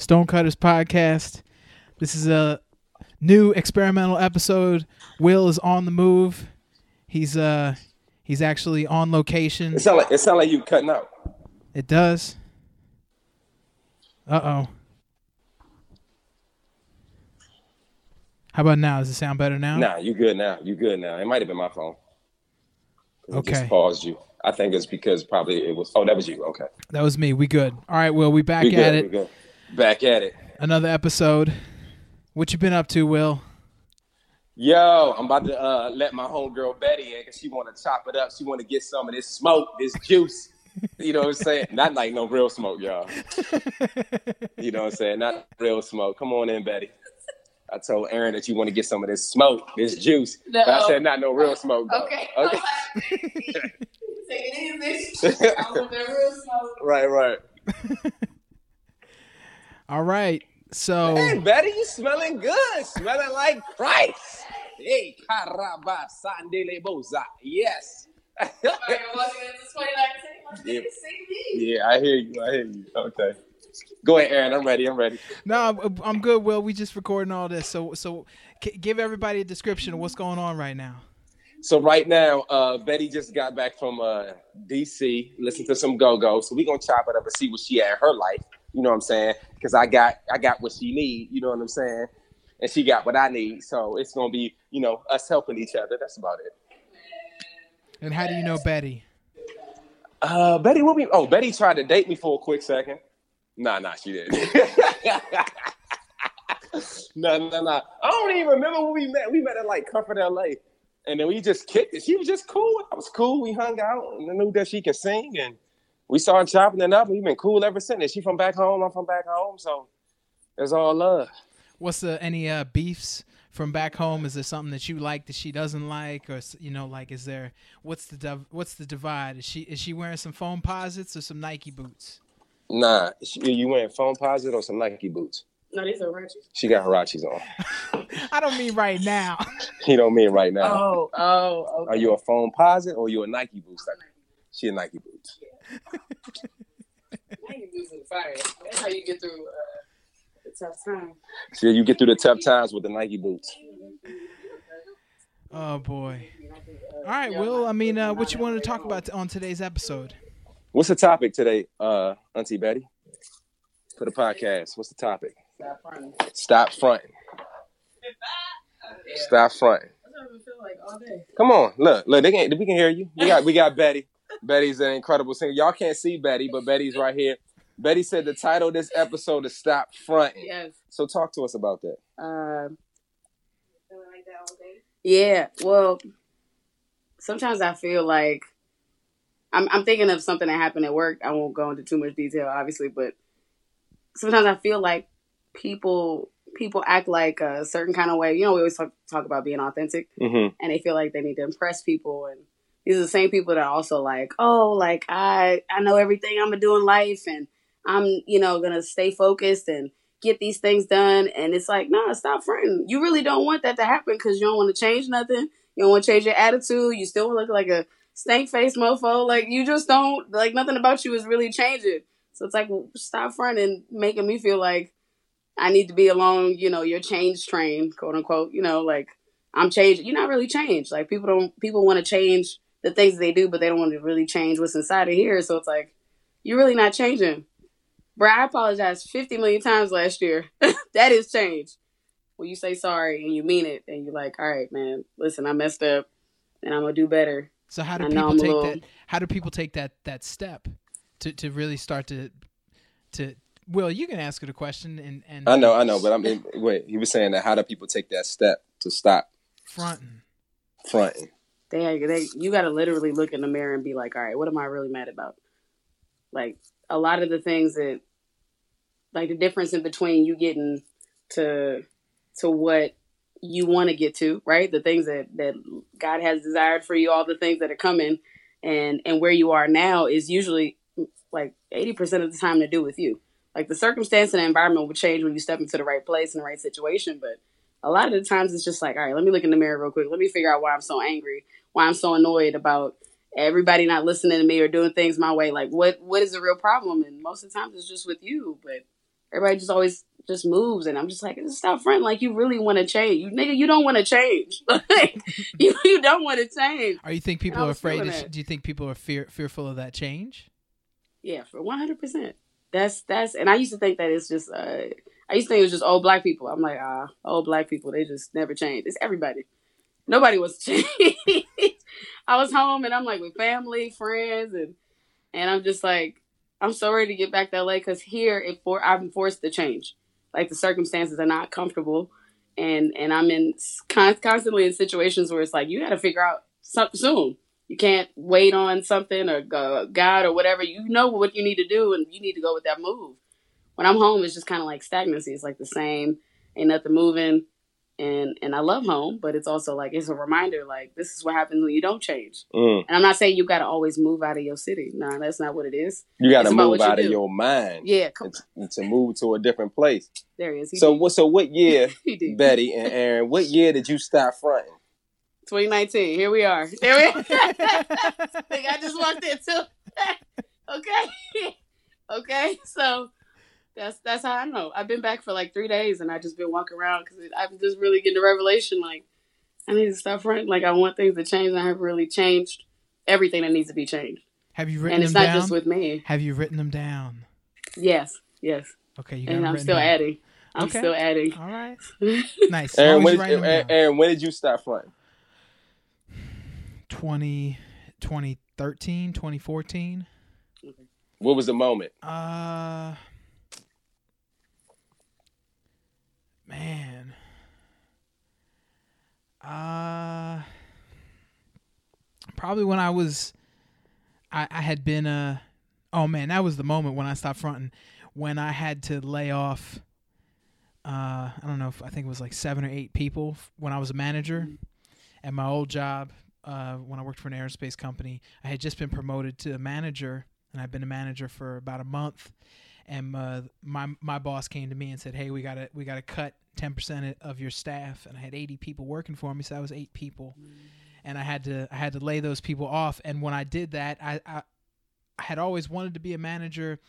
Stonecutters podcast. This is a new experimental episode. Will is on the move. He's uh he's actually on location. It sound like it sound like you cutting out. It does. Uh oh. How about now? Does it sound better now? Nah, you good now. You good now. It might have been my phone. It Okay. Just paused you. I think it's because probably it was. Oh, that was you. Okay. That was me. We good. All right, Will. We back We at good. it. We good. Back at it. Another episode. What you been up to, Will? Yo, I'm about to uh, let my homegirl Betty in because she want to chop it up. She want to get some of this smoke, this juice. You know what I'm saying? Not like no real smoke, y'all. You know what I'm saying? Not real smoke. Come on in, Betty. I told Aaron that you want to get some of this smoke, this juice. But I said not no real smoke. Though. Okay. Okay. Take it easy. I want that real smoke. right, right. All right. So Hey, Betty, you smelling good. Smelling like Christ. Hey, caramba, sandele boza. Yes. Alright, welcome into 2019. My Yeah. nigga see me. yeah, I hear you. I hear you. Okay. Go ahead, Aaron. I'm ready. I'm ready. no, I'm- I'm good. Will we just recording all this? So so c- give everybody a description of what's going on right now. So right now, uh, Betty just got back from uh, DC, listened to some go-go. So we gonna chop it up and see what she had in her life. You know what I'm saying? Because I got I got what she need. You know what I'm saying? And she got what I need. So it's gonna be you know us helping each other. That's about it. And how do you know Betty? Uh, Betty, what we? Oh, Betty tried to date me for a quick second. Nah, nah, she didn't. nah, nah, nah. I don't even remember when we met. We met at like Comfort LA, and then we just kicked it. She was just cool. I was cool. We hung out, and I knew that she could sing, and we started chopping it up. And we've been cool ever since. And she from back home. I'm from back home, so it's all love. What's the any uh, beefs from back home? Is there something that you like that she doesn't like, or you know, like is there what's the div- what's the divide? Is she is she wearing some Foamposites or some Nike boots? Nah, she, you wearing phone positive or some Nike boots? No, these are ratchets. She got Huaraches on. I don't mean right now. You don't mean right now. Oh, oh, okay. Are you a Foamposite or you a Nike boots? She a Nike boots. Now you using fire. That's how you get through uh, the tough time. So you get through the tough times with the Nike boots. Oh boy. All right, Will. I mean, uh, what you wanted to talk about on today's episode? What's the topic today, uh, Auntie Betty? For the podcast, what's the topic? Stop fronting. Stop fronting. Stop fronting. That's what it feel like all day. Come on, look, look, they can we can hear you. We got we got Betty. Betty's an incredible singer. Y'all can't see Betty, but Betty's right here. Betty said the title of this episode is Stop Fronting. Yes. So talk to us about that. Um. Yeah. Well, sometimes I feel like I'm. I'm thinking of something that happened at work. I won't go into too much detail, obviously, but sometimes I feel like people people act like a certain kind of way. You know, we always talk, talk about being authentic, Mm-hmm. and they feel like they need to impress people. And these are the same people that are also like, oh, like I I know everything I'm gonna do in life, and I'm you know gonna stay focused and get these things done. And it's like, nah, stop fronting. You really don't want that to happen because you don't want to change nothing. You don't want to change your attitude. You still look like a stank faced mofo. Like you just don't like nothing about you is really changing. So it's like, stop fronting, making me feel like I need to be along, you know, your change train, quote unquote. You know, like I'm changing. You're not really changed. Like people don't people want to change the things they do, but they don't want to really change what's inside of here. So it's like you're really not changing. Bruh, I apologized 50 million times last year. that is change. When you say sorry and you mean it, and you're like, all right, man, listen, I messed up, and I'm gonna do better. So how do I people take little- that? How do people take that that step to, to really start to to? Will you can ask it a question and and I know, I know, but I mean, wait. He was saying that how do people take that step to stop fronting. fronting? They, they, you got to literally look in the mirror and be like, all right, what am I really mad about? Like a lot of the things that, like the difference in between you getting to to what you want to get to, right? The things that that God has desired for you, all the things that are coming, and and where you are now is usually like eighty percent of the time to do with you. Like the circumstance and the environment will change when you step into the right place and the right situation, but a lot of the times it's just like, all right, let me look in the mirror real quick. Let me figure out why I'm so angry, why I'm so annoyed about everybody not listening to me or doing things my way. Like, what what is the real problem? And most of the times it's just with you. But everybody just always just moves, and I'm just like, stop fronting like you really want to change. You nigga, you don't want to change. like you, you don't want to change. Are you think people are afraid? Of, do you think people are fear, fearful of that change? Yeah, for one hundred percent. That's that's, and I used to think that it's just. uh I used to think it was just old black people. I'm like, ah, old black people, they just never change. It's everybody. Nobody was. I was home and I'm like with family, friends, and and I'm just like, I'm so ready to get back to LA because here it for I'm forced to change. Like the circumstances are not comfortable, and and I'm in con- constantly in situations where it's like you got to figure out something soon. You can't wait on something or God or whatever. You know what you need to do, and you need to go with that move. When I'm home, it's just kind of like stagnancy. It's like the same. Ain't nothing moving and and I love home, but it's also like it's a reminder like this is what happens when you don't change. Mm. And I'm not saying you got to always move out of your city. No, that's not what it is. You got to move out you of your mind. Yeah, to, to move to a different place. There he is. He so what? So what year, Betty and Aaron? What year did you start fronting? 2019. Here we are. There we are. I just walked in too. okay. okay. So that's that's how I know. I've been back for like three days, and I just been walking around because I'm just really getting the revelation. Like, I need to stop running. Like, I want things to change, and I have really changed everything that needs to be changed. Have you written? And it's not down? just with me. Have you written them down? Yes. Yes. Okay. You and I'm still down. adding. I'm okay. still adding. All right. nice. Aaron when, did, Aaron, when did you start fronting? 20, 2013, 2014. What was the moment? Uh Man. Uh probably when I was I, I had been uh oh man, that was the moment when I stopped fronting when I had to lay off uh I don't know if I think it was like seven or eight people when I was a manager at my old job uh when I worked for an aerospace company. I had just been promoted to a manager and I've been a manager for about a month and uh, my my boss came to me and said, "Hey, we gotta we gotta cut ten percent of your staff." And I had eighty people working for me, so that was eight people, and I had to I had to lay those people off. And when I did that, I, I I had always wanted to be a manager,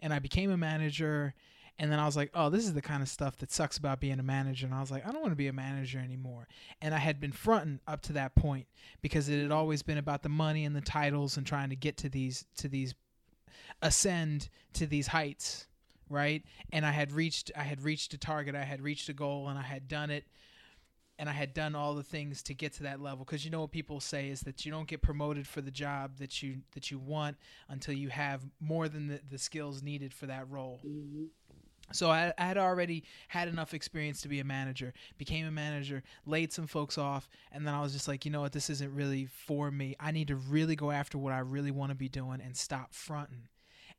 and I became a manager. And then I was like, oh, this is the kind of stuff that sucks about being a manager. And I was like, I don't want to be a manager anymore. And I had been fronting up to that point because it had always been about the money and the titles and trying to get to these to these ascend to these heights right? And i had reached i had reached a target i had reached a goal and i had done it and i had done all the things to get to that level. Because you know what people say is that you don't get promoted for the job that you that you want until you have more than the, the skills needed for that role. Mm-hmm. So I, I, had already had enough experience to be a manager, became a manager, laid some folks off, and then I was just like, you know what, this isn't really for me. I need to really go after what I really want to be doing and stop fronting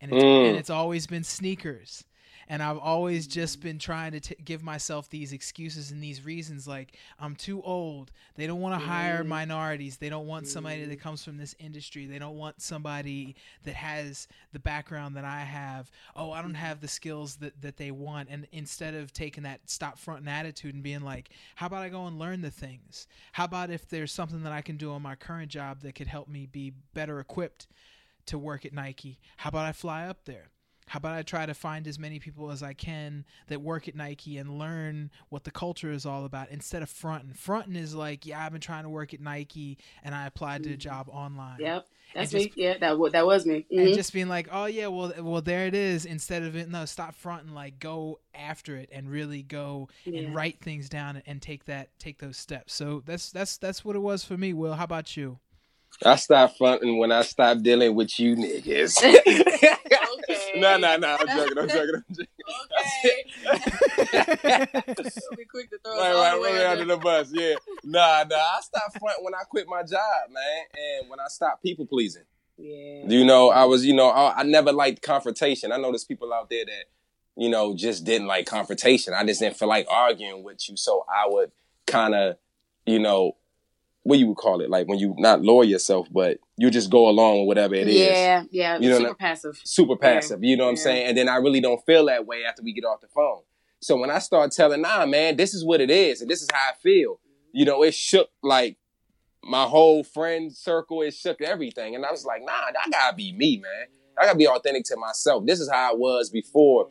and it's, mm. and it's always been sneakers and I've always just been trying to t- give myself these excuses and these reasons like I'm too old. They don't want to hire mm-hmm. minorities. They don't want somebody that mm-hmm. comes from this industry. They don't want somebody that has the background that I have. Oh, I don't mm-hmm. have the skills that, that they want. And instead of taking that stop front and attitude and being like, how about I go and learn the things? How about if there's something that I can do on my current job that could help me be better equipped to work at Nike. How about I fly up there? How about I try to find as many people as I can that work at Nike and learn what the culture is all about instead of fronting. Fronting is like, yeah, I've been trying to work at Nike and I applied to a job online. Yep. That's just, me. Yeah, that that was me. Mm-hmm. And just being like, oh yeah, well, well, there it is. Instead of it, no, stop fronting. Like, go after it and really go yeah. and write things down and take that, take those steps. So that's that's that's what it was for me. Will, how about you? I stopped fronting when I stopped dealing with you niggas. okay. No, no, no. I'm joking. I'm joking. I'm joking. Okay. be quick to throw right, right, right under the bus. Yeah. Nah, nah. I stopped fronting when I quit my job, man, and when I stopped people pleasing. Yeah. You know, I was, you know, I, I never liked confrontation. I know there's people out there that, you know, just didn't like confrontation. I just didn't feel like arguing with you, so I would kind of, you know, what you would call it, like when you not lower yourself, but you just go along with whatever it is. Yeah, yeah. You know, super passive. Super passive. You know what yeah. I'm saying? And then I really don't feel that way after we get off the phone. So when I start telling, nah, man, this is what it is, and this is how I feel. You know, it shook like my whole friend circle. It shook everything, and I was like, nah, I gotta be me, man. I gotta be authentic to myself. This is how I was before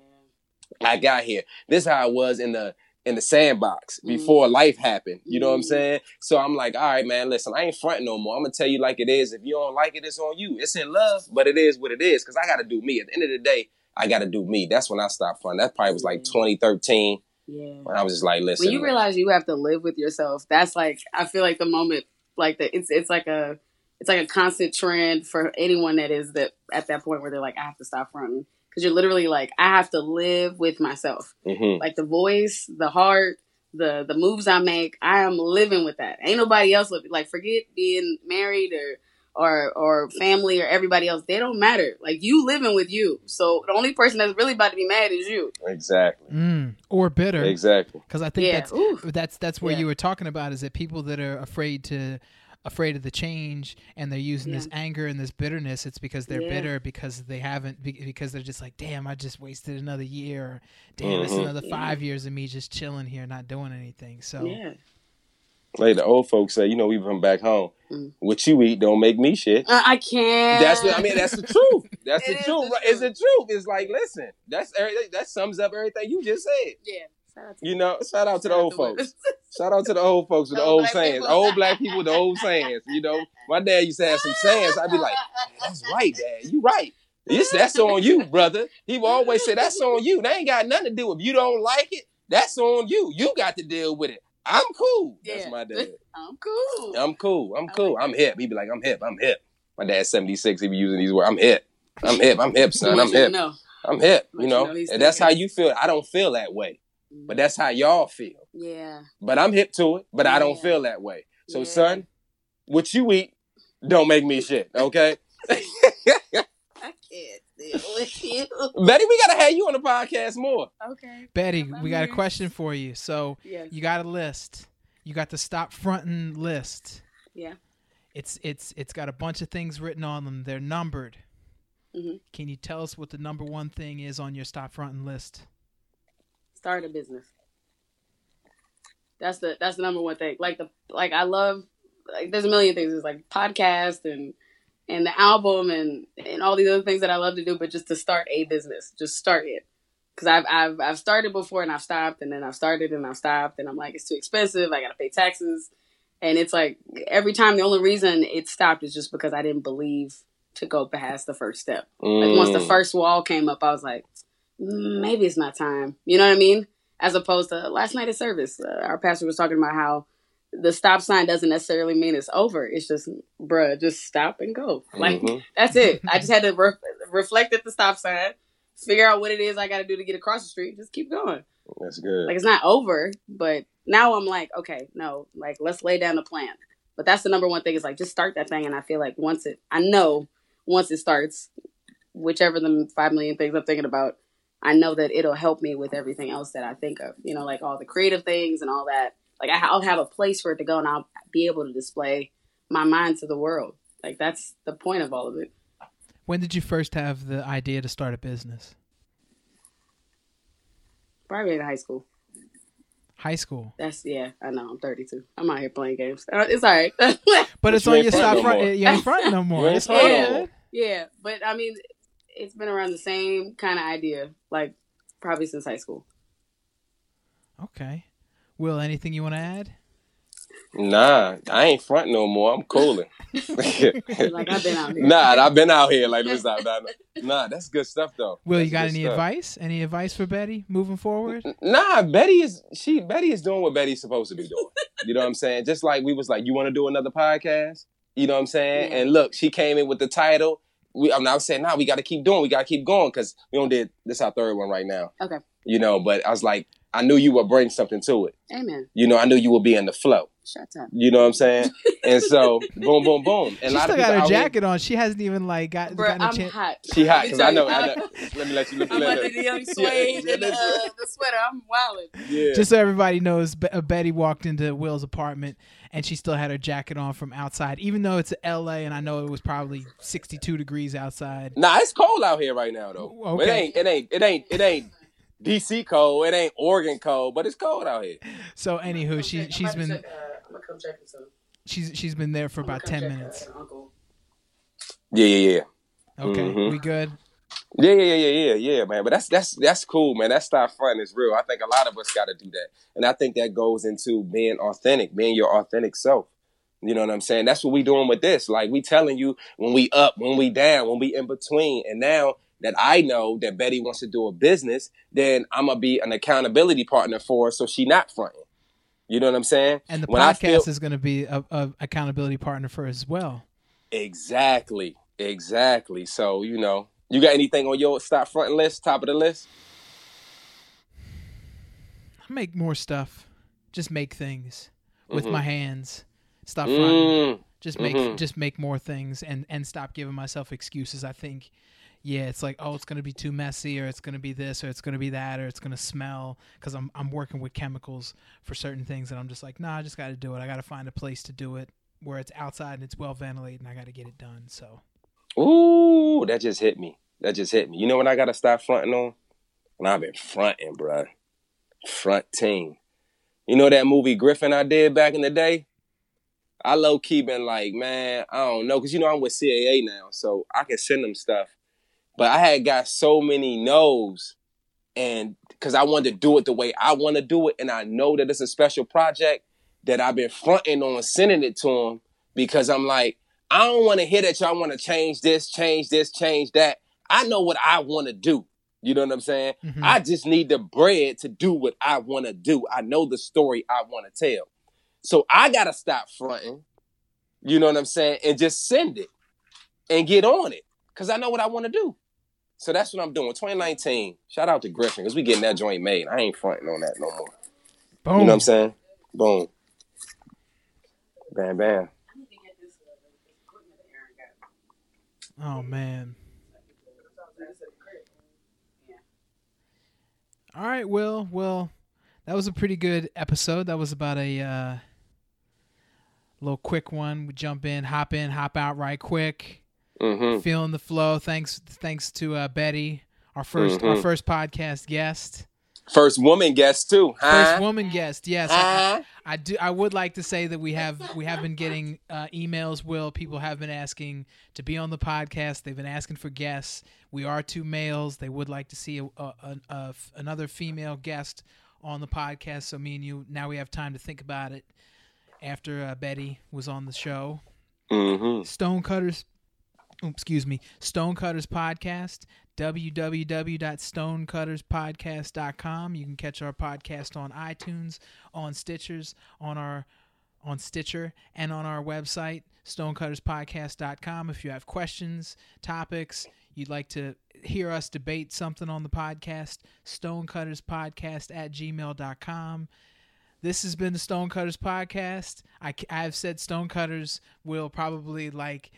I got here. This is how I was in the in the sandbox Mm-hmm. before life happened. You know what I'm Mhm. saying? So I'm like, all right, man, listen, I ain't fronting no more. I'm gonna tell you like it is. If you don't like it, it's on you. It's in love, but it is what it is. Cause I gotta do me. At the end of the day, I gotta do me. That's when I stopped fronting. That probably was like 2013 Yeah. when I was just like, listen. when you man. realize you have to live with yourself, that's like I feel like the moment like that it's it's like a it's like a constant trend for anyone that is that at that point where they're like I have to stop fronting because you're literally like I have to live with myself, Mhm. like the voice, the heart, the the moves I make. I am living with that. Ain't nobody else living. Like forget being married or. Or, or family or everybody else, they don't matter. Like you living with you. So the only person that's really about to be mad is you. Exactly. Mm, or bitter. Exactly. Because I think Yeah. that's Ooh. that's that's where Yeah. you were talking about is that people that are afraid to afraid of the change and they're using this anger and this bitterness it's because they're Yeah. bitter because they haven't because they're just like damn i just wasted another year or damn it's Mhm. another Yeah. five years of me just chilling here not doing anything so Yeah. Like the old folks say, you know, we from back home. Mm. What you eat don't make me shit. Uh, I can't. That's what I mean, that's the truth. That's the truth. the right? It's the truth. It's like, listen, that's everything. That sums up everything you just said. Yeah. Shout out to You know, shout out to the old folks. Shout out to the old folks with the Old sayings. Old black people with the old sayings. You know, my dad used to have some sayings. I'd be like, that's right, dad. You right. Yes, that's on you, brother. He would always say, that's on you. They ain't got nothing to do with you don't like it. That's on you. You got to deal with it. I'm cool. That's my dad. I'm cool. I'm cool. I'm cool. I'm hip. He'd be like, I'm hip. I'm hip. My dad's 76. He'd be using these words. I'm hip. I'm hip. I'm hip, son. I'm hip. I'm hip. You know and that's how you feel. I don't feel that way, but that's how y'all feel. yeah. But I'm hip to it. But I don't feel that way. So, Yeah. son, what you eat don't make me shit. Okay, I can't deal with you. Betty, we gotta have you on the podcast more. Okay. betty I'm we got a question for you so Yes. you got a list you got the stop fronting list Yeah. it's it's it's got a bunch of things written on them they're numbered Mhm. can you tell us what the number one thing is on your stop fronting list Start a business. That's the that's the number one thing. Like the like I love like there's a million things. There's like podcast and and the album and and all these other things that I love to do, but just to start a business, just start it. Because I've I've I've started before and I've stopped and then I've started and I've stopped and I'm like it's too expensive. I gotta pay taxes, and it's like every time the only reason it stopped is just because I didn't believe to go past the first step. Like once the Mm. first wall came up, I was like, "Mm, maybe it's not time. You know what I mean? As opposed to last night at service, uh, our pastor was talking about how the stop sign doesn't necessarily mean it's over. It's just, bruh, just stop and go. Like Mhm. that's it. I just had to re- reflect at the stop sign, figure out what it is I got to do to get across the street, just keep going. That's good. Like it's not over, but now I'm like, okay, no, like let's lay down the plan. But that's the number one thing is like just start that thing, and I feel like once it, I know once it starts, whichever the five million things I'm thinking about, I know that it'll help me with everything else that I think of. You know, like all the creative things and all that. Like I- I'll have a place for it to go, and I'll be able to display my mind to the world. Like that's the point of all of it. when did you first have the idea to start a business Probably in high school. high school That's yeah. I know. I'm 32. I'm out here playing games. Uh, It's all right. but it's you on ain't your front stop no front more. you ain't front no more You It's front all no good. more. Yeah, but I mean, it's been around the same kind of idea, like probably since high school. okay will anything you want to add Nah, I ain't front no more. I'm cooling. Like I've been out here. Nah, I've been out here. Like this out. Nah, nah, that's good stuff though. will you got any stuff. advice any advice for betty moving forward Nah, Betty is she Betty is doing what Betty's supposed to be doing. You know what I'm saying? Just like we was like, you want to do another podcast? You know what I'm saying? Yeah. And look, she came in with the title. We, I'm not saying, nah, we got to keep doing. We got to keep going because we don't did this our third one right now. Okay. You know, but I was like, I knew you would bring something to it. Amen. You know, I knew you would be in the flow. Shut up. You know what I'm saying? and so, boom, boom, boom. And she still got her out here- jacket on she hasn't even like got, Bro, gotten a I'm chance hot. She hot because I know, I know. Let me let you look. I'm let under her- the young suede yeah, and uh, the sweater. I'm wilding. Yeah. Just so everybody knows, uh, Betty walked into Will's apartment and she still had her jacket on from outside, even though it's L.A. and I know it was probably 62 degrees outside. Nah, it's cold out here right now though. Okay. It ain't. It ain't. It ain't. It ain't. DC cold. It ain't Oregon cold, but it's cold out here. So anywho, she I'm she's about to been check, uh, I'm gonna come check it soon. she's she's been there for I'm about 10 minutes. Yeah, yeah, yeah. Okay, Mhm. we good. Yeah, yeah, yeah, yeah, yeah, man. But that's that's that's cool, man. That's not front It's real. I think a lot of us got to do that, and I think that goes into being authentic, being your authentic self. You know what I'm saying? That's what we doing with this. Like we telling you when we up, when we down, when we in between. And now that I know that Betty wants to do a business, then I'm gonna be an accountability partner for her, so she not fronting. You know what I'm saying? And the When podcast feel- is going to be a, a accountability partner for as well. Exactly, exactly. So you know, you got anything on your stop front list, top of the list? I Make more stuff. Just make things with Mhm. my hands. Stop fronting. Mm, Just make Mhm. just make more things and and stop giving myself excuses. I think yeah, it's like oh, it's gonna be too messy, or it's gonna be this, or it's gonna be that, or it's gonna smell because I'm I'm working with chemicals for certain things, and I'm just like, nah, I just got to do it. I got to find a place to do it where it's outside and it's well ventilated, and I got to get it done. So Ooh, that just hit me. That just hit me. You know what I gotta stop fronting on? When I've been fronting, bruh. Front team. You know that movie Griffin I did back in the day? I low key been like, man, I don't know, cause you know I'm with CAA now, so I can send them stuff. But I had got so many no's, and cause I wanted to do it the way I want to do it, and I know that it's a special project that I've been fronting on sending it to them because I'm like, I don't want to hear that y'all want to change this, change this, change that. I know what I want to do. You know what I'm saying? mhm. I just need the bread to do what I want to do. I know the story I want to tell. So I got to stop fronting. You know what I'm saying? And just send it and get on it because I know what I want to do. So that's what I'm doing. 2019. Shout out to Griffin because we getting that joint made. I ain't fronting on that no more. boom. You know what I'm saying? Boom. Bam, bam. Oh man. All right, Will. Well, that was a pretty good episode. That was about a uh, little quick one. We jump in, hop in, hop out right quick. Mm-hmm. Feeling the flow. Thanks, thanks to uh, Betty, our 1st our Mhm. first podcast guest, First woman guest too. Huh? first woman guest. Yes, I, Huh? I do. I would like to say that we have we have been getting uh, emails. Will people have been asking to be on the podcast? They've been asking for guests. We are two males. They would like to see a, another female guest on the podcast. So me and you now we have time to think about it. After uh, Betty was on the show, Mm-hmm. Stonecutters. Excuse me, Stonecutters Podcast. www.stonecutterspodcast.com. You can catch our podcast on iTunes, on Stitchers, on our on Stitcher, and on our website stonecutterspodcast.com. If you have questions, topics, you'd like to hear us debate something on the podcast, stonecutterspodcast at gmail.com. This has been the Stonecutters Podcast. I, I, have said Stonecutters will probably like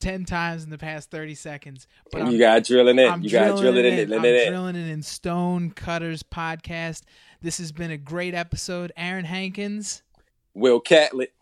10 times in the past 30 seconds. But I'm you got drilling it. I'm you got drilling it. in. in. I'm it. drilling it in Stone Cutters podcast. This has been a great episode. Aaron Hankins. Will Catlett.